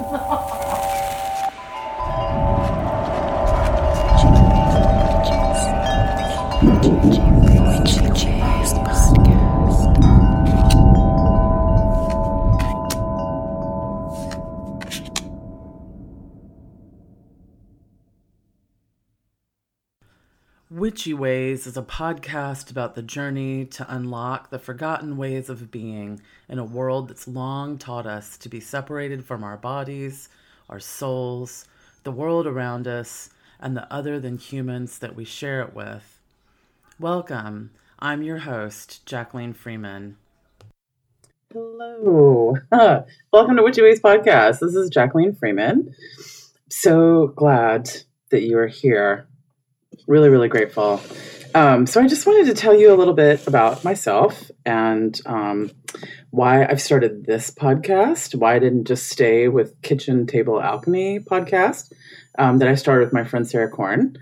Thank you. Witchy Ways is a podcast about the journey to unlock the forgotten ways of being in a world that's long taught us to be separated from our bodies, our souls, the world around us, and the other than humans that we share it with. Welcome. I'm your host, Jacqueline Freeman. Hello. Welcome to Witchy Ways podcast. This is Jacqueline Freeman. So glad that you are here really, really grateful. Um, so I just wanted to tell you a little bit about myself and um, why I've started this podcast. Why I didn't just stay with Kitchen Table Alchemy podcast um, that I started with my friend Sarah Korn.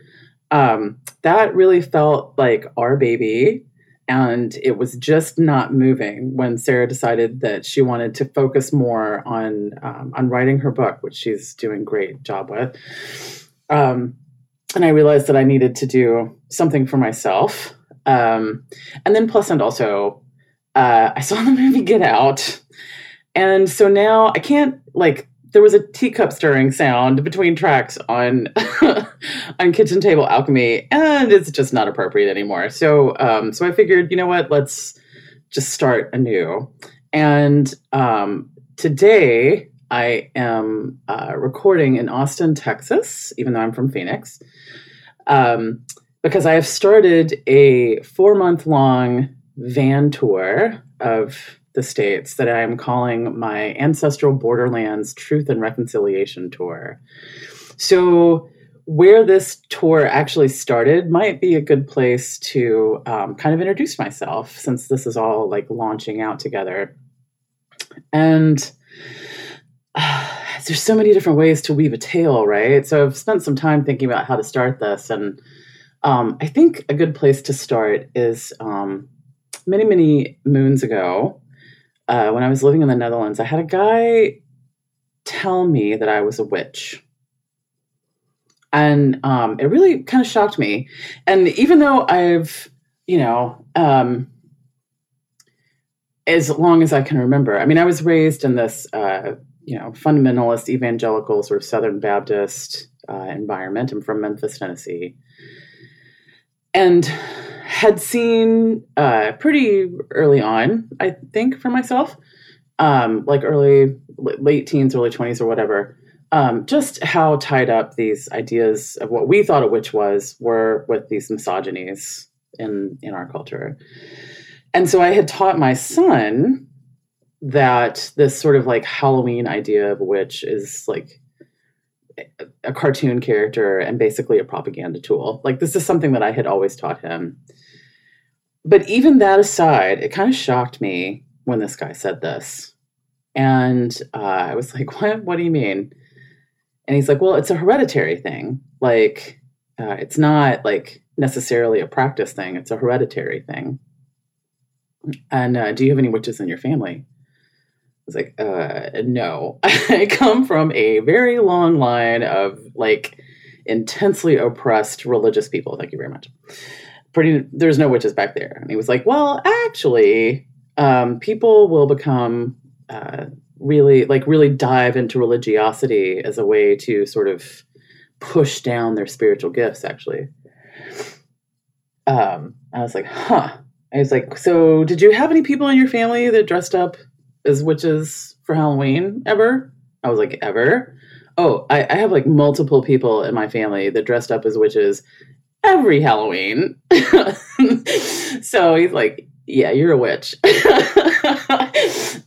Um, that really felt like our baby, and it was just not moving when Sarah decided that she wanted to focus more on um, on writing her book, which she's doing great job with. And I realized that I needed to do something for myself. Um, and then plus, and also, uh, I saw the movie Get Out, and so now I can't like. There was a teacup stirring sound between tracks on on Kitchen Table Alchemy, and it's just not appropriate anymore. So, um, so I figured, you know what? Let's just start anew. And um, today I am uh, recording in Austin, Texas, even though I'm from Phoenix, um, because I have started a four month long van tour of the states that I'm calling my Ancestral Borderlands Truth and Reconciliation Tour. So, where this tour actually started might be a good place to um, kind of introduce myself since this is all like launching out together. And there's so many different ways to weave a tale, right? So I've spent some time thinking about how to start this, and um, I think a good place to start is um, many, many moons ago, uh, when I was living in the Netherlands, I had a guy tell me that I was a witch. And um, it really kind of shocked me. And even though I've, you know, um, as long as I can remember, I mean, I was raised in this uh, you know, fundamentalist evangelical sort of Southern Baptist uh, environment. I'm from Memphis, Tennessee, and had seen uh, pretty early on, I think, for myself, um, like early, late teens, early 20s, or whatever. Um, just how tied up these ideas of what we thought a witch was were with these misogynies in in our culture, and so I had taught my son that this sort of like Halloween idea of a witch is like a cartoon character and basically a propaganda tool. Like this is something that I had always taught him. But even that aside, it kind of shocked me when this guy said this. And uh, I was like, what? What do you mean? And he's like, well, it's a hereditary thing. Like, uh, it's not like necessarily a practice thing, it's a hereditary thing. And uh, do you have any witches in your family? Was like, uh, no. I come from a very long line of like intensely oppressed religious people. Thank you very much. Pretty, there's no witches back there. And he was like, well, actually, um, people will become uh, really, like, really dive into religiosity as a way to sort of push down their spiritual gifts, actually. Um, I was like, huh. I was like, so did you have any people in your family that dressed up as witches for Halloween ever? I was like, ever? Oh, I, I have like multiple people in my family that dressed up as witches every Halloween. so he's like, yeah, you're a witch.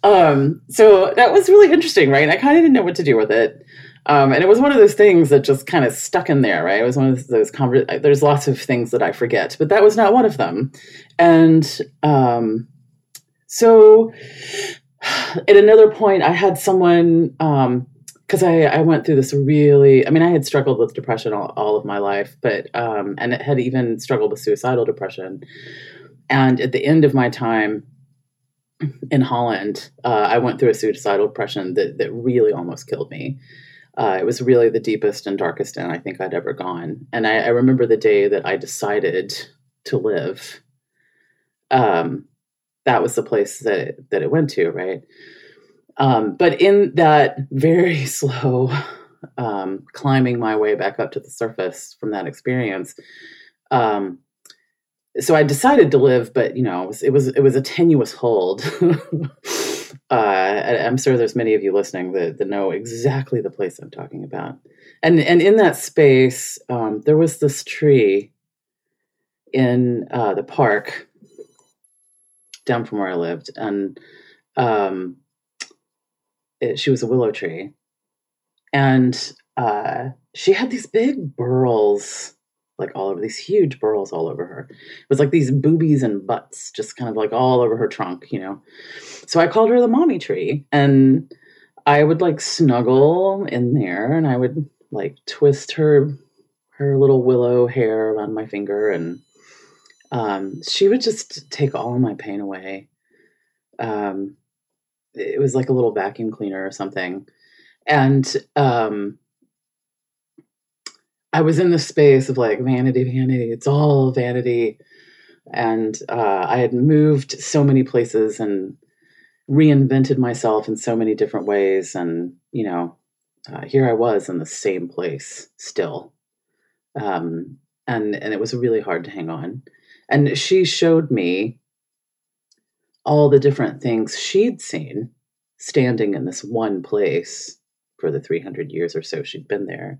um, so that was really interesting, right? I kind of didn't know what to do with it. Um, and it was one of those things that just kind of stuck in there, right? It was one of those conver- there's lots of things that I forget, but that was not one of them. And um, so at another point, I had someone because um, I, I went through this really. I mean, I had struggled with depression all, all of my life, but um, and it had even struggled with suicidal depression. And at the end of my time in Holland, uh, I went through a suicidal depression that that really almost killed me. Uh, it was really the deepest and darkest end I think I'd ever gone. And I, I remember the day that I decided to live. Um, that was the place that that it went to, right? Um, but in that very slow um, climbing my way back up to the surface from that experience, um, so I decided to live, but you know, it was it was, it was a tenuous hold. uh, I'm sure there's many of you listening that, that know exactly the place I'm talking about. And and in that space, um, there was this tree in uh, the park down from where I lived, and um, it, she was a willow tree, and uh, she had these big burls like all over these huge burls all over her. It was like these boobies and butts just kind of like all over her trunk, you know. So I called her the mommy tree and I would like snuggle in there and I would like twist her her little willow hair around my finger and um, she would just take all my pain away. Um, it was like a little vacuum cleaner or something. And um, I was in the space of like vanity, vanity. It's all vanity. And uh, I had moved so many places and reinvented myself in so many different ways. And, you know, uh, here I was in the same place still. Um, and, and it was really hard to hang on. And she showed me all the different things she'd seen standing in this one place for the 300 years or so she'd been there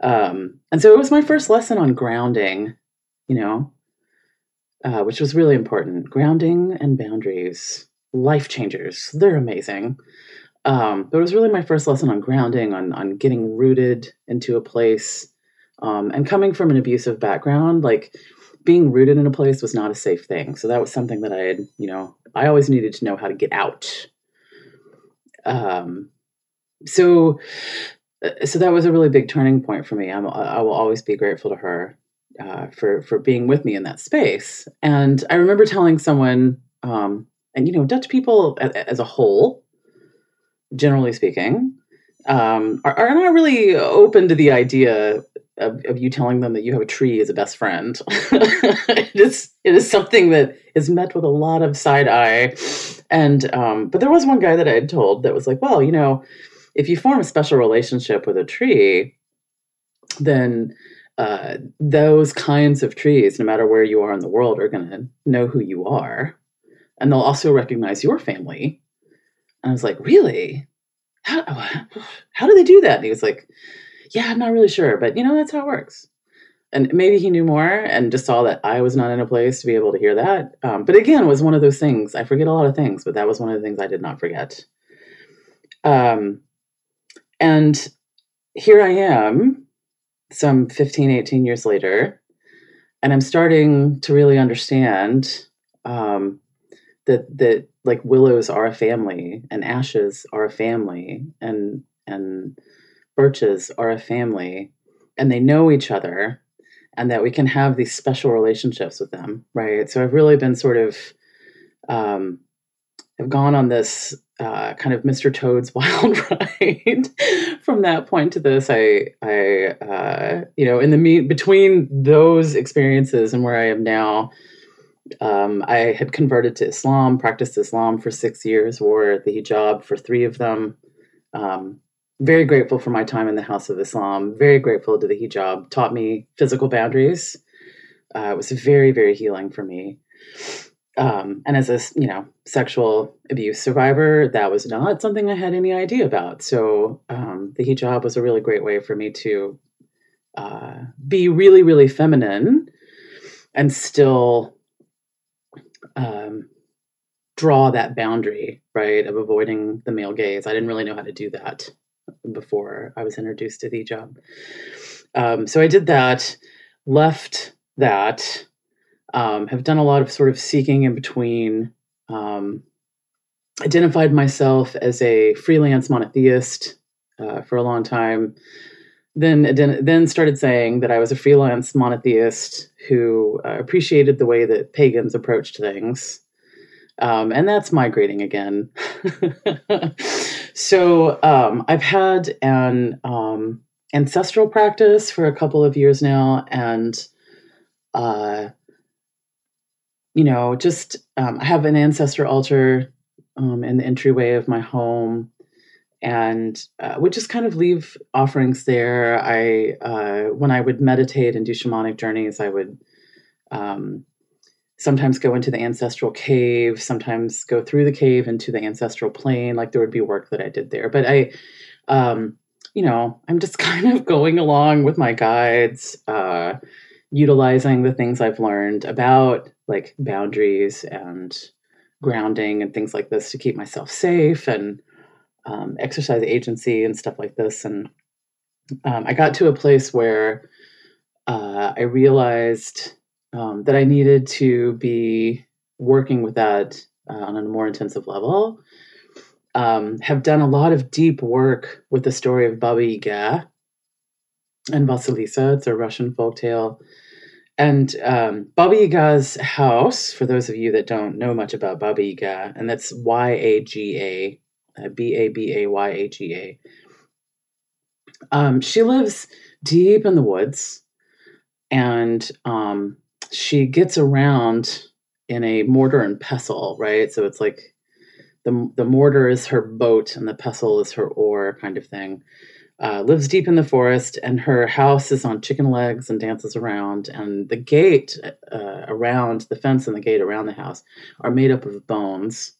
um, and so it was my first lesson on grounding, you know, uh, which was really important. Grounding and boundaries, life changers, they're amazing. Um, but it was really my first lesson on grounding, on, on getting rooted into a place. Um, and coming from an abusive background, like being rooted in a place was not a safe thing. So that was something that I had, you know, I always needed to know how to get out. Um, so uh, so that was a really big turning point for me. I'm, I will always be grateful to her uh, for for being with me in that space. And I remember telling someone, um, and you know, Dutch people as, as a whole, generally speaking, um, are, are, not really open to the idea of, of, you telling them that you have a tree as a best friend. it is it is something that is met with a lot of side eye. And um, but there was one guy that I had told that was like, well, you know if you form a special relationship with a tree, then uh, those kinds of trees, no matter where you are in the world, are going to know who you are. And they'll also recognize your family. And I was like, really? How, how do they do that? And he was like, yeah, I'm not really sure, but you know, that's how it works. And maybe he knew more and just saw that I was not in a place to be able to hear that. Um, but again, it was one of those things. I forget a lot of things, but that was one of the things I did not forget. Um, and here I am, some 15, 18 years later, and I'm starting to really understand um, that that like willows are a family, and ashes are a family, and and birches are a family, and they know each other, and that we can have these special relationships with them, right? So I've really been sort of um, I've gone on this uh, kind of Mr. Toad's wild ride from that point to this. I, I, uh, you know, in the meet between those experiences and where I am now, um, I had converted to Islam, practiced Islam for six years, wore the hijab for three of them. Um, very grateful for my time in the House of Islam. Very grateful to the hijab. Taught me physical boundaries. Uh, it was very, very healing for me um, and as a you know sexual abuse survivor, that was not something I had any idea about. So um, the hijab was a really great way for me to uh, be really, really feminine and still um, draw that boundary, right, of avoiding the male gaze. I didn't really know how to do that before I was introduced to the hijab. Um, so I did that, left that um, have done a lot of sort of seeking in between. Um, identified myself as a freelance monotheist uh, for a long time. Then, then started saying that I was a freelance monotheist who uh, appreciated the way that pagans approached things. Um, and that's migrating again. so um, I've had an um, ancestral practice for a couple of years now, and uh, you know, just um, I have an ancestor altar um, in the entryway of my home, and uh, would just kind of leave offerings there. I uh, when I would meditate and do shamanic journeys, I would um, sometimes go into the ancestral cave, sometimes go through the cave into the ancestral plane. Like there would be work that I did there, but I, um, you know, I'm just kind of going along with my guides, uh, utilizing the things I've learned about like boundaries and grounding and things like this to keep myself safe and um, exercise agency and stuff like this. And um, I got to a place where uh, I realized um, that I needed to be working with that uh, on a more intensive level. Um, have done a lot of deep work with the story of Baba Yaga and Vasilisa. It's a Russian folktale. And um, Baba Yaga's house, for those of you that don't know much about Baba Yaga, and that's Y A G A, uh, B A B A Y A G A. Um, she lives deep in the woods, and um, she gets around in a mortar and pestle, right? So it's like the the mortar is her boat and the pestle is her oar, kind of thing. Uh, lives deep in the forest, and her house is on chicken legs and dances around. And the gate uh, around the fence and the gate around the house are made up of bones.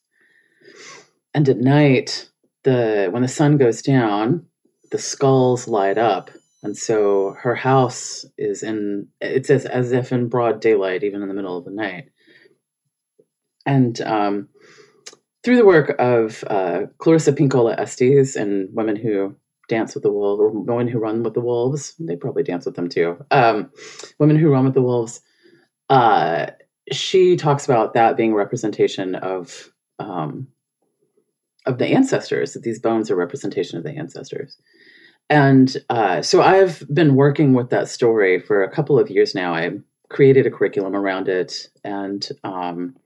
And at night, the when the sun goes down, the skulls light up and so her house is in it's as, as if in broad daylight even in the middle of the night. And um, through the work of uh, Clarissa Pinkola Estés and women who dance with the wolves or women who run with the wolves they probably dance with them too um, women who run with the wolves uh, she talks about that being a representation of um, of the ancestors that these bones are representation of the ancestors and uh, so I've been working with that story for a couple of years now. I created a curriculum around it, and um,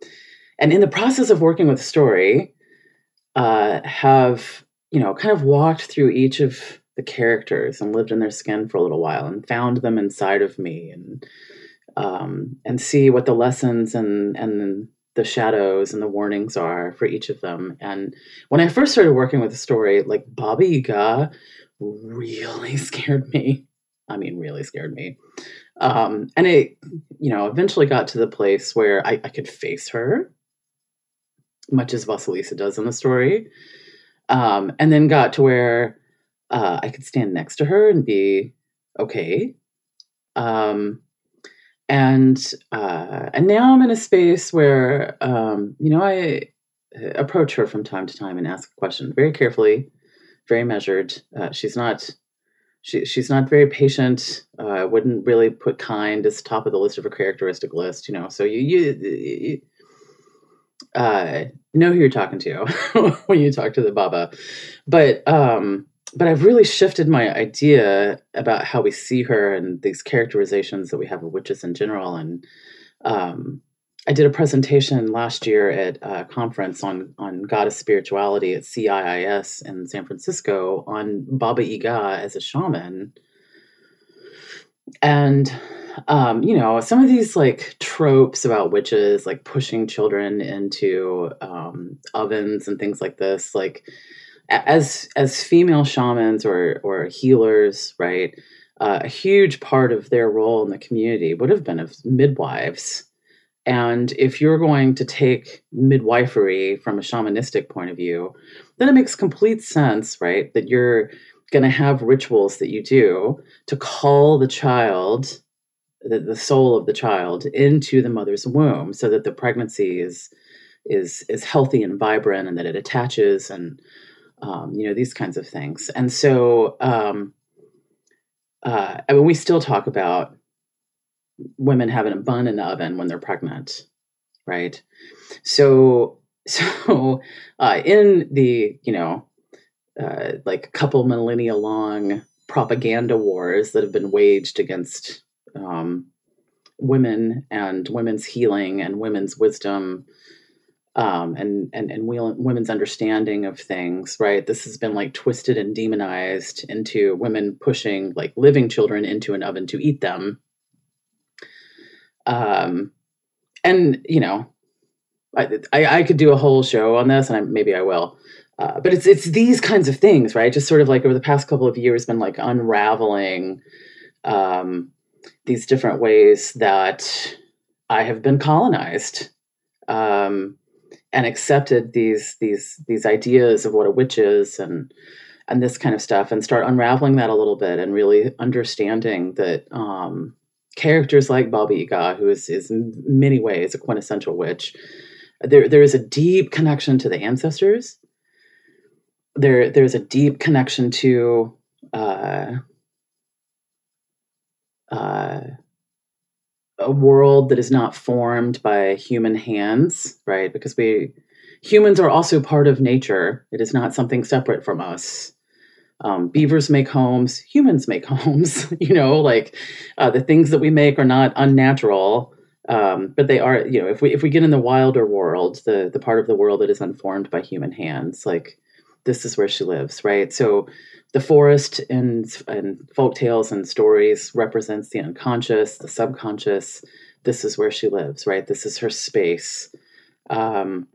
and in the process of working with the story, uh, have you know kind of walked through each of the characters and lived in their skin for a little while and found them inside of me and um, and see what the lessons and and the shadows and the warnings are for each of them. And when I first started working with the story, like Baba Yaga really scared me. I mean, really scared me. Um, and it, you know, eventually got to the place where I, I could face her, much as Vasilisa does in the story. Um, and then got to where uh, I could stand next to her and be okay. Um, and uh, and now I'm in a space where um, you know I uh, approach her from time to time and ask a question very carefully, very measured. Uh, she's not she she's not very patient. Uh, wouldn't really put kind as top of the list of her characteristic list, you know. So you you, you uh, know who you're talking to when you talk to the Baba, but um, but I've really shifted my idea about how we see her and these characterizations that we have of witches in general, and um, I did a presentation last year at a conference on on goddess spirituality at CIIS in San Francisco on Baba Yaga as a shaman. And um, you know, some of these like tropes about witches, like pushing children into um, ovens and things like this, like as as female shamans or or healers, right? Uh, a huge part of their role in the community would have been of midwives and if you're going to take midwifery from a shamanistic point of view, then it makes complete sense, right? That you're going to have rituals that you do to call the child, the, the soul of the child, into the mother's womb so that the pregnancy is is is healthy and vibrant and that it attaches and um, you know these kinds of things. And so um, uh, I mean, we still talk about women having a bun in the oven when they're pregnant, right? So, so uh, in the you know, uh, like couple millennia long propaganda wars that have been waged against um, women and women's healing and women's wisdom. um, and and and women's understanding of things, right? This has been like twisted and demonized into women pushing like living children into an oven to eat them. Um, and you know, I, I, I could do a whole show on this, and I, maybe I will. Uh, but it's it's these kinds of things, right? Just sort of like over the past couple of years, been like unraveling um, these different ways that I have been colonized. Um, and accepted these these these ideas of what a witch is and and this kind of stuff and start unraveling that a little bit and really understanding that um, characters like Baba Yaga, who is, is in many ways a quintessential witch, there there is a deep connection to the ancestors. There there's a deep connection to uh, uh, a world that is not formed by human hands, right? Because we humans are also part of nature. It is not something separate from us. Um, beavers make homes, humans make homes. you know, like uh, the things that we make are not unnatural, um, but they are. You know, if we if we get in the wilder world, the the part of the world that is unformed by human hands, like this is where she lives, right? So the forest and and folk tales and stories represents the unconscious, the subconscious. This is where she lives, right? This is her space. Um,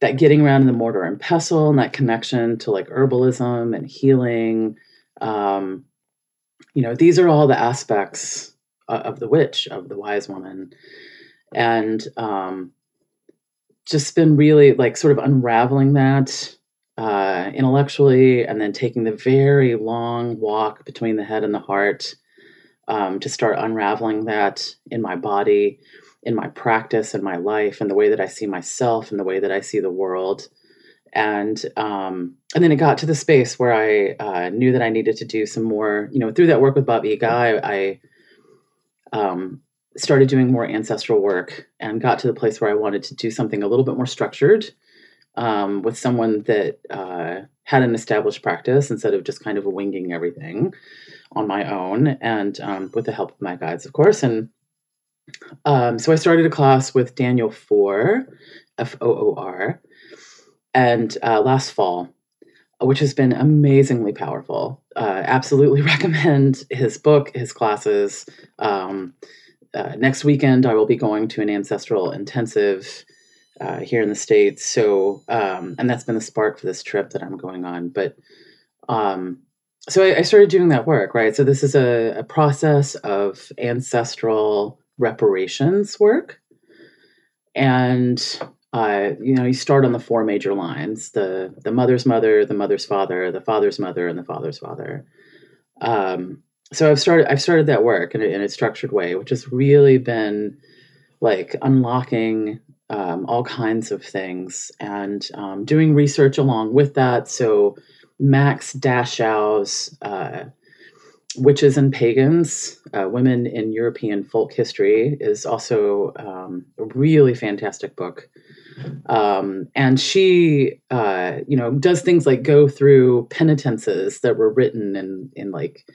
that getting around in the mortar and pestle and that connection to like herbalism and healing. Um, you know, these are all the aspects of the witch, of the wise woman. And um, just been really like sort of unraveling that uh, intellectually and then taking the very long walk between the head and the heart um, to start unraveling that in my body, in my practice, in my life, and the way that I see myself and the way that I see the world. And um, and then it got to the space where I uh, knew that I needed to do some more. You know, through that work with Baba Yaga, I, I um, started doing more ancestral work and got to the place where I wanted to do something a little bit more structured um, with someone that uh, had an established practice instead of just kind of winging everything on my own and um, with the help of my guides, of course. And um, so I started a class with Daniel Foor, F O O R, and uh, last fall, which has been amazingly powerful. Uh, absolutely recommend his book, his classes. Um, uh, next weekend, I will be going to an ancestral intensive uh, here in the states. So, um, and that's been the spark for this trip that I'm going on. But um, so I, I, started doing that work, right? So this is a, a process of ancestral reparations work, and uh, you know, you start on the four major lines: the the mother's mother, the mother's father, the father's mother, and the father's father. Um, so I've started I've started that work in a, in a structured way, which has really been like unlocking um, all kinds of things and um, doing research along with that. So, Max Dashu's uh, Witches and Pagans, uh, Women in European Folk History, is also um, a really fantastic book. Um, and she, uh, you know, does things like go through penitences that were written in, in like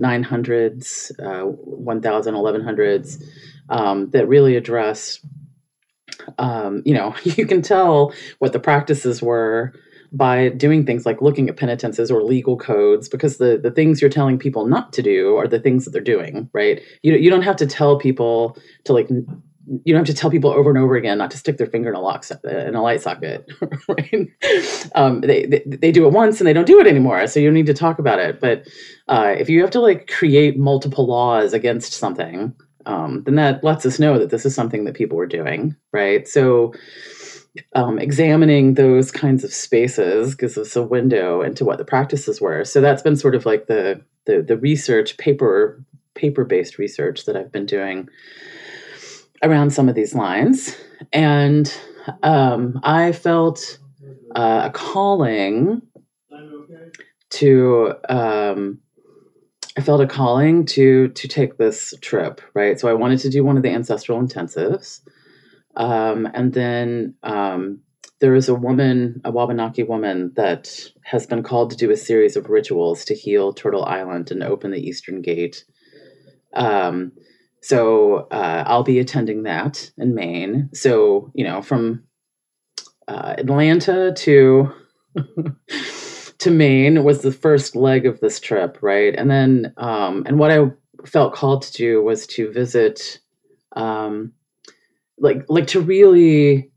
900s, uh, 1000, 1100s um, that really address um, you know, you can tell what the practices were by doing things like looking at penitences or legal codes because the, the things you're telling people not to do are the things that they're doing, right? You, you don't have to tell people to like, you don't have to tell people over and over again not to stick their finger in a lock in a light socket, right? Um, they, they, they do it once and they don't do it anymore, so you don't need to talk about it. But uh, if you have to like create multiple laws against something, um, then that lets us know that this is something that people were doing, right? So, um, examining those kinds of spaces gives us a window into what the practices were. So that's been sort of like the the, the research paper paper based research that I've been doing around some of these lines, and um, I felt uh, a calling to um, I felt a calling to to take this trip, right? So I wanted to do one of the ancestral intensives, um, and then um, there is a woman, a Wabanaki woman, that has been called to do a series of rituals to heal Turtle Island and open the Eastern Gate. Um, so uh, I'll be attending that in Maine. So you know, from uh, Atlanta to to Maine was the first leg of this trip, right? And then, um, and what I felt called to do was to visit, um, like, like to really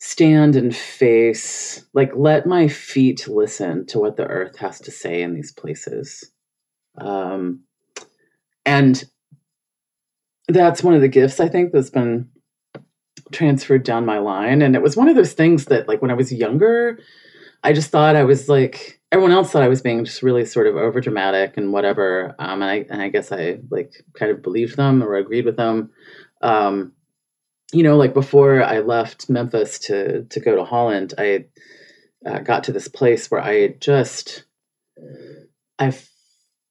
stand and face, like, let my feet listen to what the earth has to say in these places. Um, and that's one of the gifts I think that's been transferred down my line. And it was one of those things that, like, when I was younger, I just thought I was like everyone else thought I was being just really sort of over dramatic and whatever. Um, and I and I guess I like kind of believed them or agreed with them. Um, you know, like before I left Memphis to to go to Holland, I uh, got to this place where I just I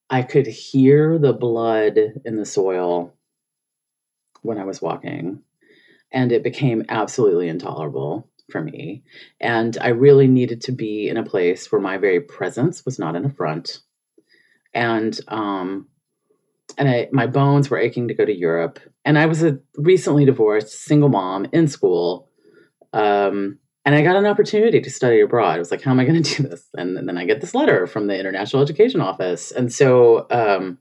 I could hear the blood in the soil when I was walking, and it became absolutely intolerable for me. And I really needed to be in a place where my very presence was not an affront. And um and I, my bones were aching to go to Europe. And I was a recently divorced single mom in school. Um, and I got an opportunity to study abroad. I was like, how am I going to do this? And, and, then I get this letter from the International Education Office. And so, um,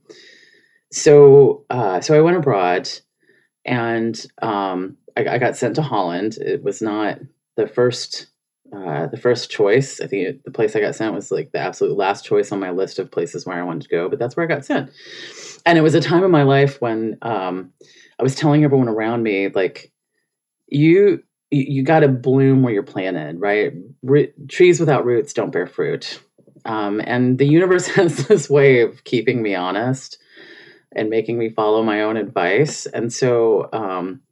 so, uh, so I went abroad and um, I, I, got sent to Holland. It was not the first uh, the first choice. I think it, the place I got sent was like the absolute last choice on my list of places where I wanted to go, but that's where I got sent. And it was a time in my life when um, I was telling everyone around me, like, you you, got to bloom where you're planted, right? trees without roots don't bear fruit. Um, and the universe has this way of keeping me honest and making me follow my own advice. And so, um,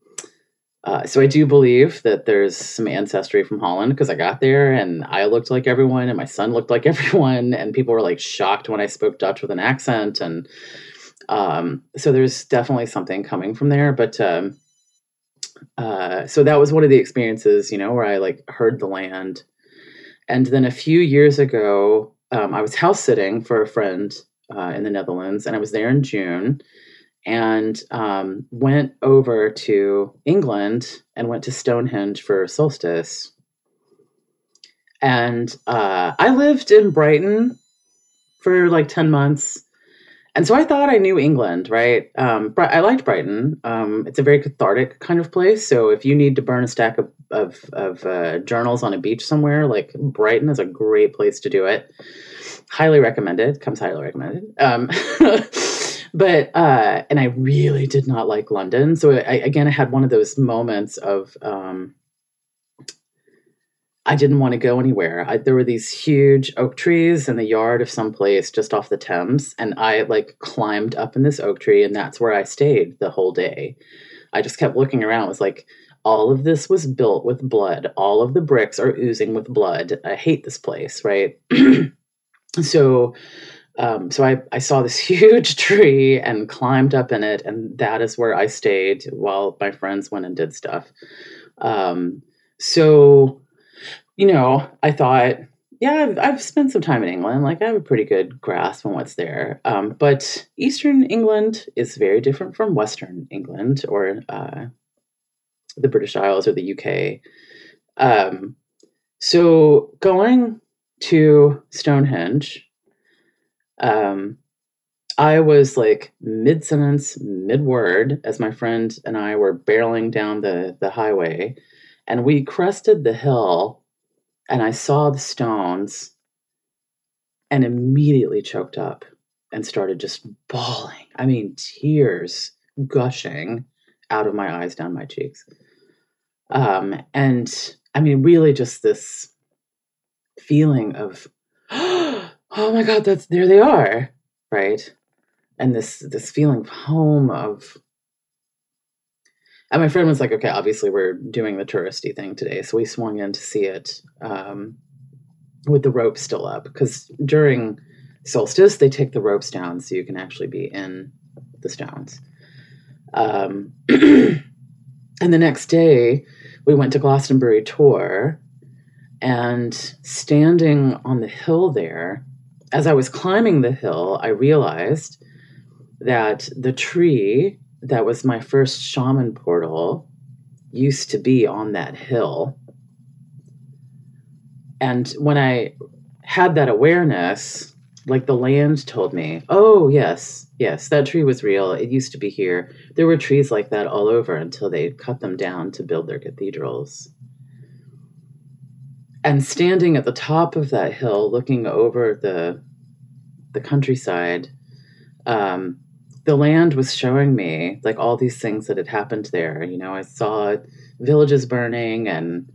uh, so I do believe that there's some ancestry from Holland because I got there and I looked like everyone and my son looked like everyone and people were like shocked when I spoke Dutch with an accent and um, so there's definitely something coming from there. But um, uh, so that was one of the experiences, you know, where I like heard the land. And then a few years ago, um, I was house sitting for a friend uh, in the Netherlands, and I was there in June and um, went over to England and went to Stonehenge for solstice. And uh, I lived in Brighton for like 10 months. And so I thought I knew England, right? Um, I liked Brighton. Um, it's a very cathartic kind of place. So if you need to burn a stack of, of, of uh, journals on a beach somewhere, like Brighton is a great place to do it. Highly recommended. Comes highly recommended. Um, but uh, and I really did not like London. So I, again, I had one of those moments of um, I didn't want to go anywhere. I, there were these huge oak trees in the yard of some place just off the Thames, and I like climbed up in this oak tree, and that's where I stayed the whole day. I just kept looking around. It was like all of this was built with blood. All of the bricks are oozing with blood. I hate this place, right? so um, so I, I saw this huge tree and climbed up in it, and that is where I stayed while my friends went and did stuff. Um, so, you know, I thought, yeah, I've, I've, spent some time in England. Like, I have a pretty good grasp on what's there. Um, but Eastern England is very different from Western England or uh, the British Isles or the UK. Um, so, going to Stonehenge um, I was like mid sentence, mid word, as my friend and I were barreling down the, the highway, and we crested the hill, and I saw the stones, and immediately choked up and started just bawling. I mean, tears gushing out of my eyes down my cheeks. Um, and I mean, really just this feeling of oh my god that's there they are right? And this this feeling of home of and my friend was like okay obviously we're doing the touristy thing today. So we swung in to see it um, with the ropes still up because during solstice they take the ropes down so you can actually be in the stones. Um, and the next day we went to glastonbury tor and standing on the hill there as I was climbing the hill, I realized that the tree that was my first shaman portal used to be on that hill. and when I had that awareness, like the land told me, oh, yes, yes, that tree was real. It used to be here. There were trees like that all over until they cut them down to build their cathedrals. And standing at the top of that hill, looking over the the countryside, um, the land was showing me like all these things that had happened there. You know, I saw villages burning and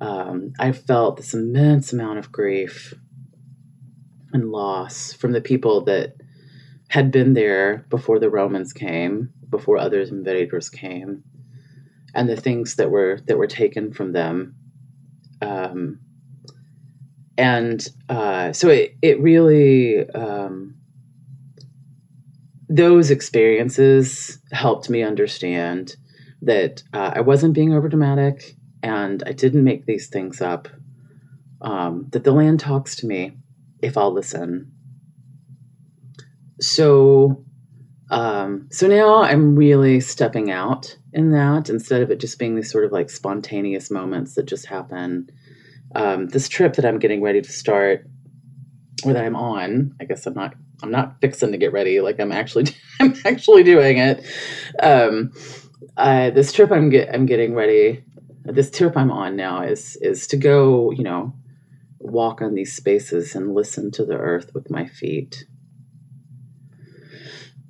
um, I felt this immense amount of grief and loss from the people that had been there before the Romans came, before other invaders came, and the things that were that were taken from them. Um, and uh, so it it really um, those experiences helped me understand that uh, I wasn't being overdramatic and I didn't make these things up. Um, that the land talks to me if I'll listen. So, um, so now I'm really stepping out in that instead of it just being these sort of like spontaneous moments that just happen. Um, this trip that I'm getting ready to start, or that I'm on, I guess I'm not. I'm not fixing to get ready. Like I'm actually, I'm actually doing it. Um, uh, this trip I'm get, I'm getting ready this trip I'm on now is is to go, you know, walk on these spaces and listen to the earth with my feet.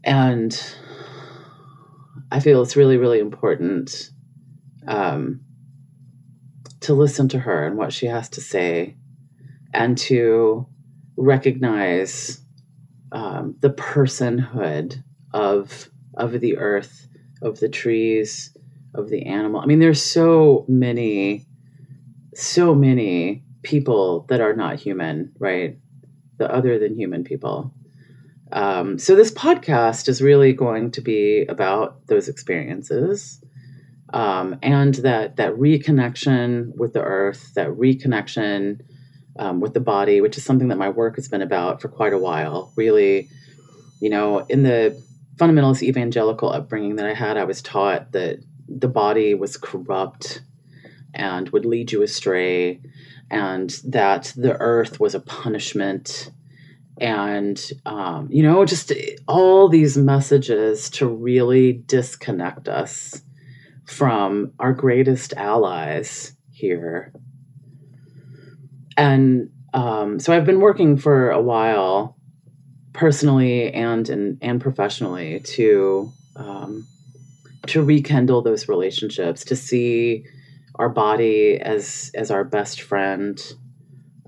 And I feel it's really, really important um, to listen to her and what she has to say, and to recognize um, the personhood of of the earth, of the trees, of the animal. I mean, there's so many, so many people that are not human, right? The other than human people. Um, so this podcast is really going to be about those experiences um, and that that reconnection with the earth, that reconnection um, with the body, which is something that my work has been about for quite a while. Really, you know, in the fundamentalist evangelical upbringing that I had, I was taught that the body was corrupt and would lead you astray, and that the earth was a punishment. And, um, you know, just all these messages to really disconnect us from our greatest allies here. And um, so I've been working for a while, personally and and, and professionally, to um, to rekindle those relationships, to see our body as as our best friend,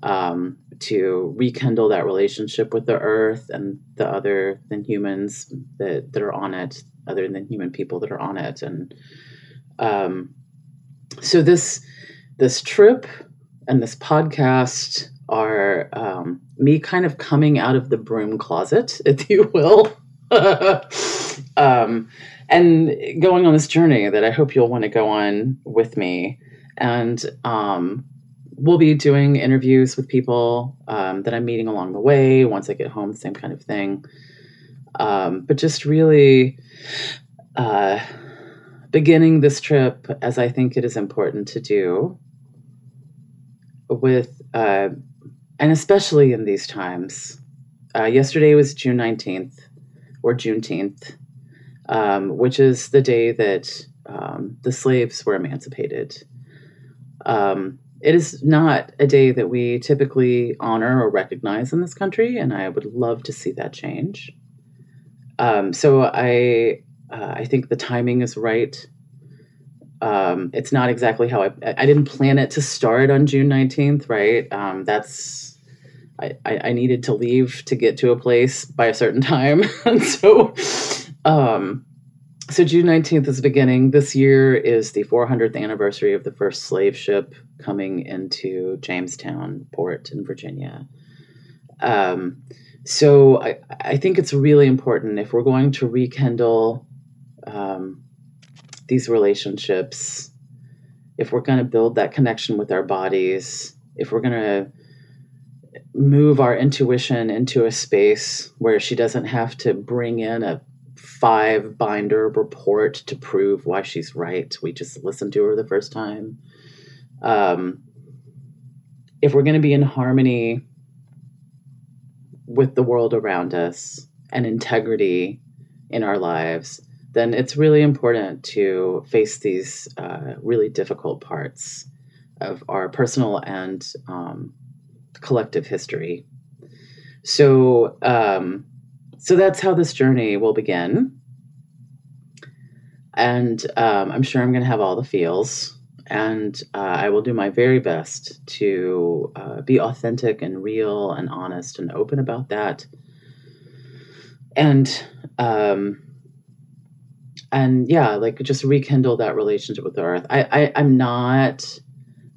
um, to rekindle that relationship with the earth and the other than humans that, that are on it, other than human people that are on it. And um, so this this trip and this podcast are um, me kind of coming out of the broom closet, if you will. um, and going on this journey that I hope you'll want to go on with me. And um, we'll be doing interviews with people um, that I'm meeting along the way once I get home, same kind of thing. Um, but just really uh, beginning this trip as I think it is important to do with, uh, and especially in these times. Uh, yesterday was June 19th or Juneteenth um, which is the day that um, the slaves were emancipated. Um, it is not a day that we typically honor or recognize in this country, and I would love to see that change. Um, so I, uh, I think the timing is right. Um, it's not exactly how I, I didn't plan it to start on June 19th, right? Um, that's I, I, needed to leave to get to a place by a certain time. and so um, so June 19th is the beginning. This year is the 400th anniversary of the first slave ship coming into Jamestown port in Virginia. Um, so I, I think it's really important if we're going to rekindle um, these relationships, if we're going to build that connection with our bodies, if we're going to move our intuition into a space where she doesn't have to bring in a five binder report to prove why she's right. We just listened to her the first time. Um, if we're going to be in harmony with the world around us and integrity in our lives, then it's really important to face these uh, really difficult parts of our personal and um, collective history. So, um, so that's how this journey will begin. And um, I'm sure I'm going to have all the feels, and uh, I will do my very best to uh, be authentic and real and honest and open about that. And um, and yeah, like just rekindle that relationship with the earth. I, I I'm not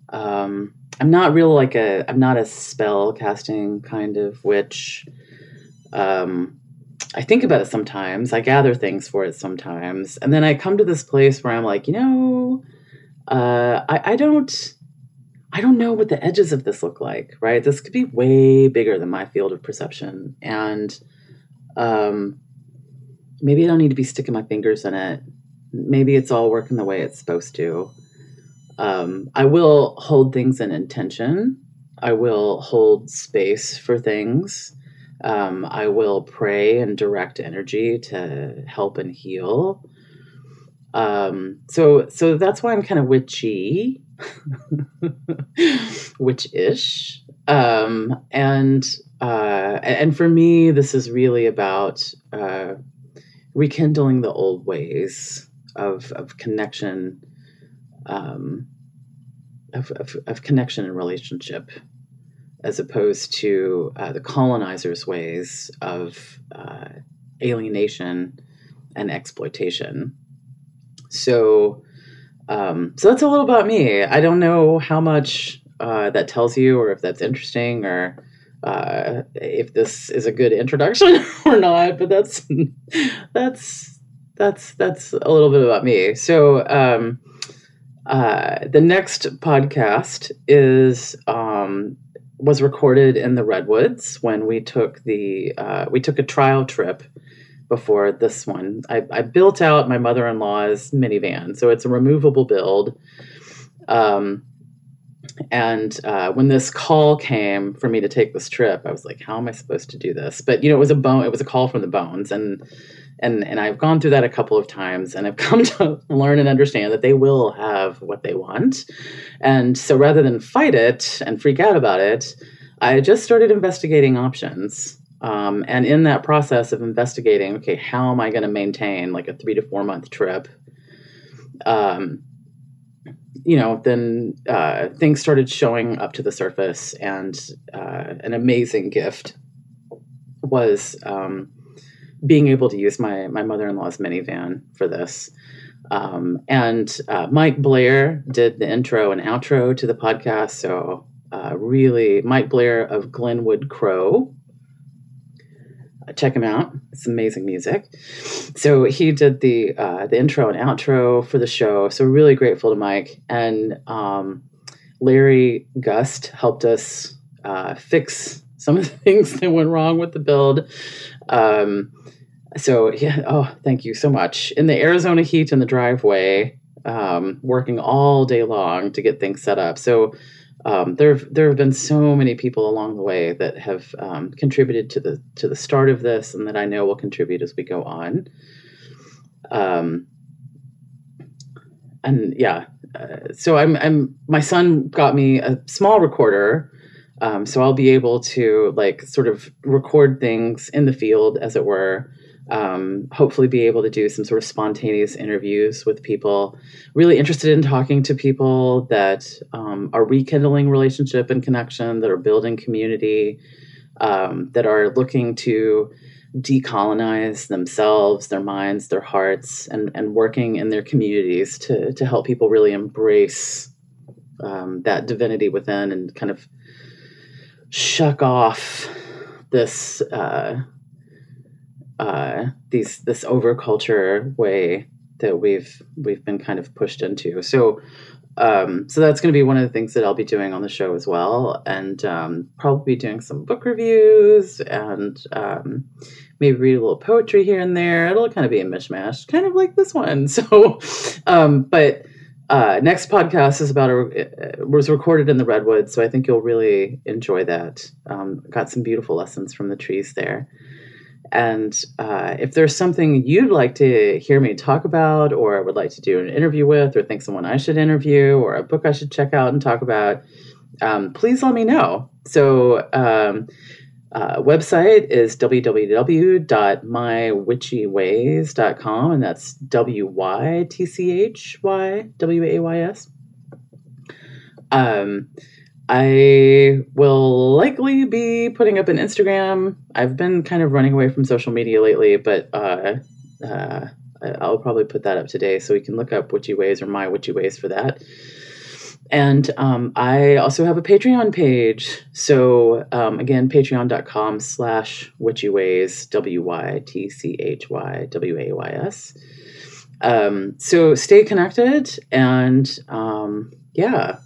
um I'm not real like a I'm not a spell casting kind of witch. Um I think about it sometimes. I gather things for it sometimes. And then I come to this place where I'm like, you know, uh I, I don't I don't know what the edges of this look like, right? This could be way bigger than my field of perception. And um maybe I don't need to be sticking my fingers in it. Maybe it's all working the way it's supposed to. Um, I will hold things in intention. I will hold space for things. Um, I will pray and direct energy to help and heal. Um, so, so that's why I'm kind of witchy, witch-ish, um, and uh, and for me, this is really about uh, rekindling the old ways of of connection um, of, of, of, connection and relationship as opposed to uh, the colonizers ways of uh, alienation and exploitation so um, so that's a little about me i don't know how much uh, that tells you or if that's interesting or uh, if this is a good introduction or not, but that's that's that's that's a little bit about me. So um, uh, the next podcast is um, was recorded in the redwoods when we took the uh, we took a trial trip before this one. I, I built out my mother in law's minivan, so it's a removable build. Um, and uh, when this call came for me to take this trip, I was like, "How am I supposed to do this?" But you know, it was a bone. It was a call from the bones, and and and I've gone through that a couple of times, and I've come to learn and understand that they will have what they want. And so, rather than fight it and freak out about it, I just started investigating options. Um, and in that process of investigating, okay, how am I going to maintain like a three to four month trip? Um, you know, then uh, things started showing up to the surface, and uh, an amazing gift was um, being able to use my my mother in law's minivan for this. Um, and uh, Mike Blair did the intro and outro to the podcast. So, uh, really, Mike Blair of Glenwood Crow check him out. It's amazing music. So he did the uh, the intro and outro for the show. So really grateful to Mike and um, Larry Gust helped us uh, fix some of the things that went wrong with the build. Um, so yeah, oh, thank you so much. In the Arizona heat in the driveway, um, working all day long to get things set up. So um, there there have been so many people along the way that have um, contributed to the to the start of this, and that I know will contribute as we go on. Um, and yeah, uh, so I'm I'm my son got me a small recorder, um, so I'll be able to like sort of record things in the field, as it were, um, hopefully be able to do some sort of spontaneous interviews with people. Really interested in talking to people that um, are rekindling relationship and connection that are building community um, that are looking to decolonize themselves their minds their hearts and, and working in their communities to, to help people really embrace um, that divinity within and kind of shuck off this uh, uh, these this overculture way that we've we've been kind of pushed into. So um, so that's going to be one of the things that I'll be doing on the show as well, and um, probably doing some book reviews and um, maybe read a little poetry here and there. It'll kind of be a mishmash, kind of like this one. So, um, but uh, next podcast is about a was recorded in the redwoods, so I think you'll really enjoy that. Um, got some beautiful lessons from the trees there. And uh, if there's something you'd like to hear me talk about, or would like to do an interview with, or think someone I should interview, or a book I should check out and talk about, um, please let me know. So, um, uh, website is www.mywytchyways.com, and that's W Y T C H Y W A Y S. Um, I will likely be putting up an Instagram. I've been kind of running away from social media lately, but uh, uh, I'll probably put that up today so we can look up Witchy Ways or My Witchy Ways for that. And um, I also have a Patreon page. So um, again, patreon.com slash wytchyways, W-Y-T-C-H-Y-W-A-Y-S. Um, so stay connected and um, yeah,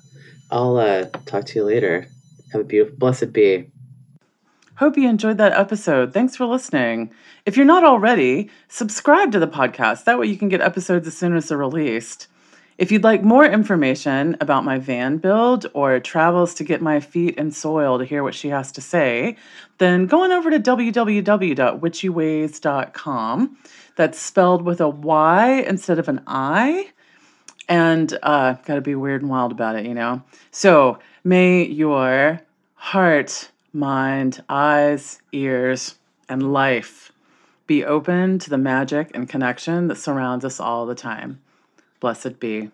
I'll uh, talk to you later. Have a beautiful, blessed be. Hope you enjoyed that episode. Thanks for listening. If you're not already, subscribe to the podcast. That way you can get episodes as soon as they're released. If you'd like more information about my van build or travels to get my feet in soil to hear what she has to say, then go on over to www.wytchyways.com. That's spelled with a Y instead of an I. And uh, got to be weird and wild about it, you know? So may your heart, mind, eyes, ears, and life be open to the magic and connection that surrounds us all the time. Blessed be.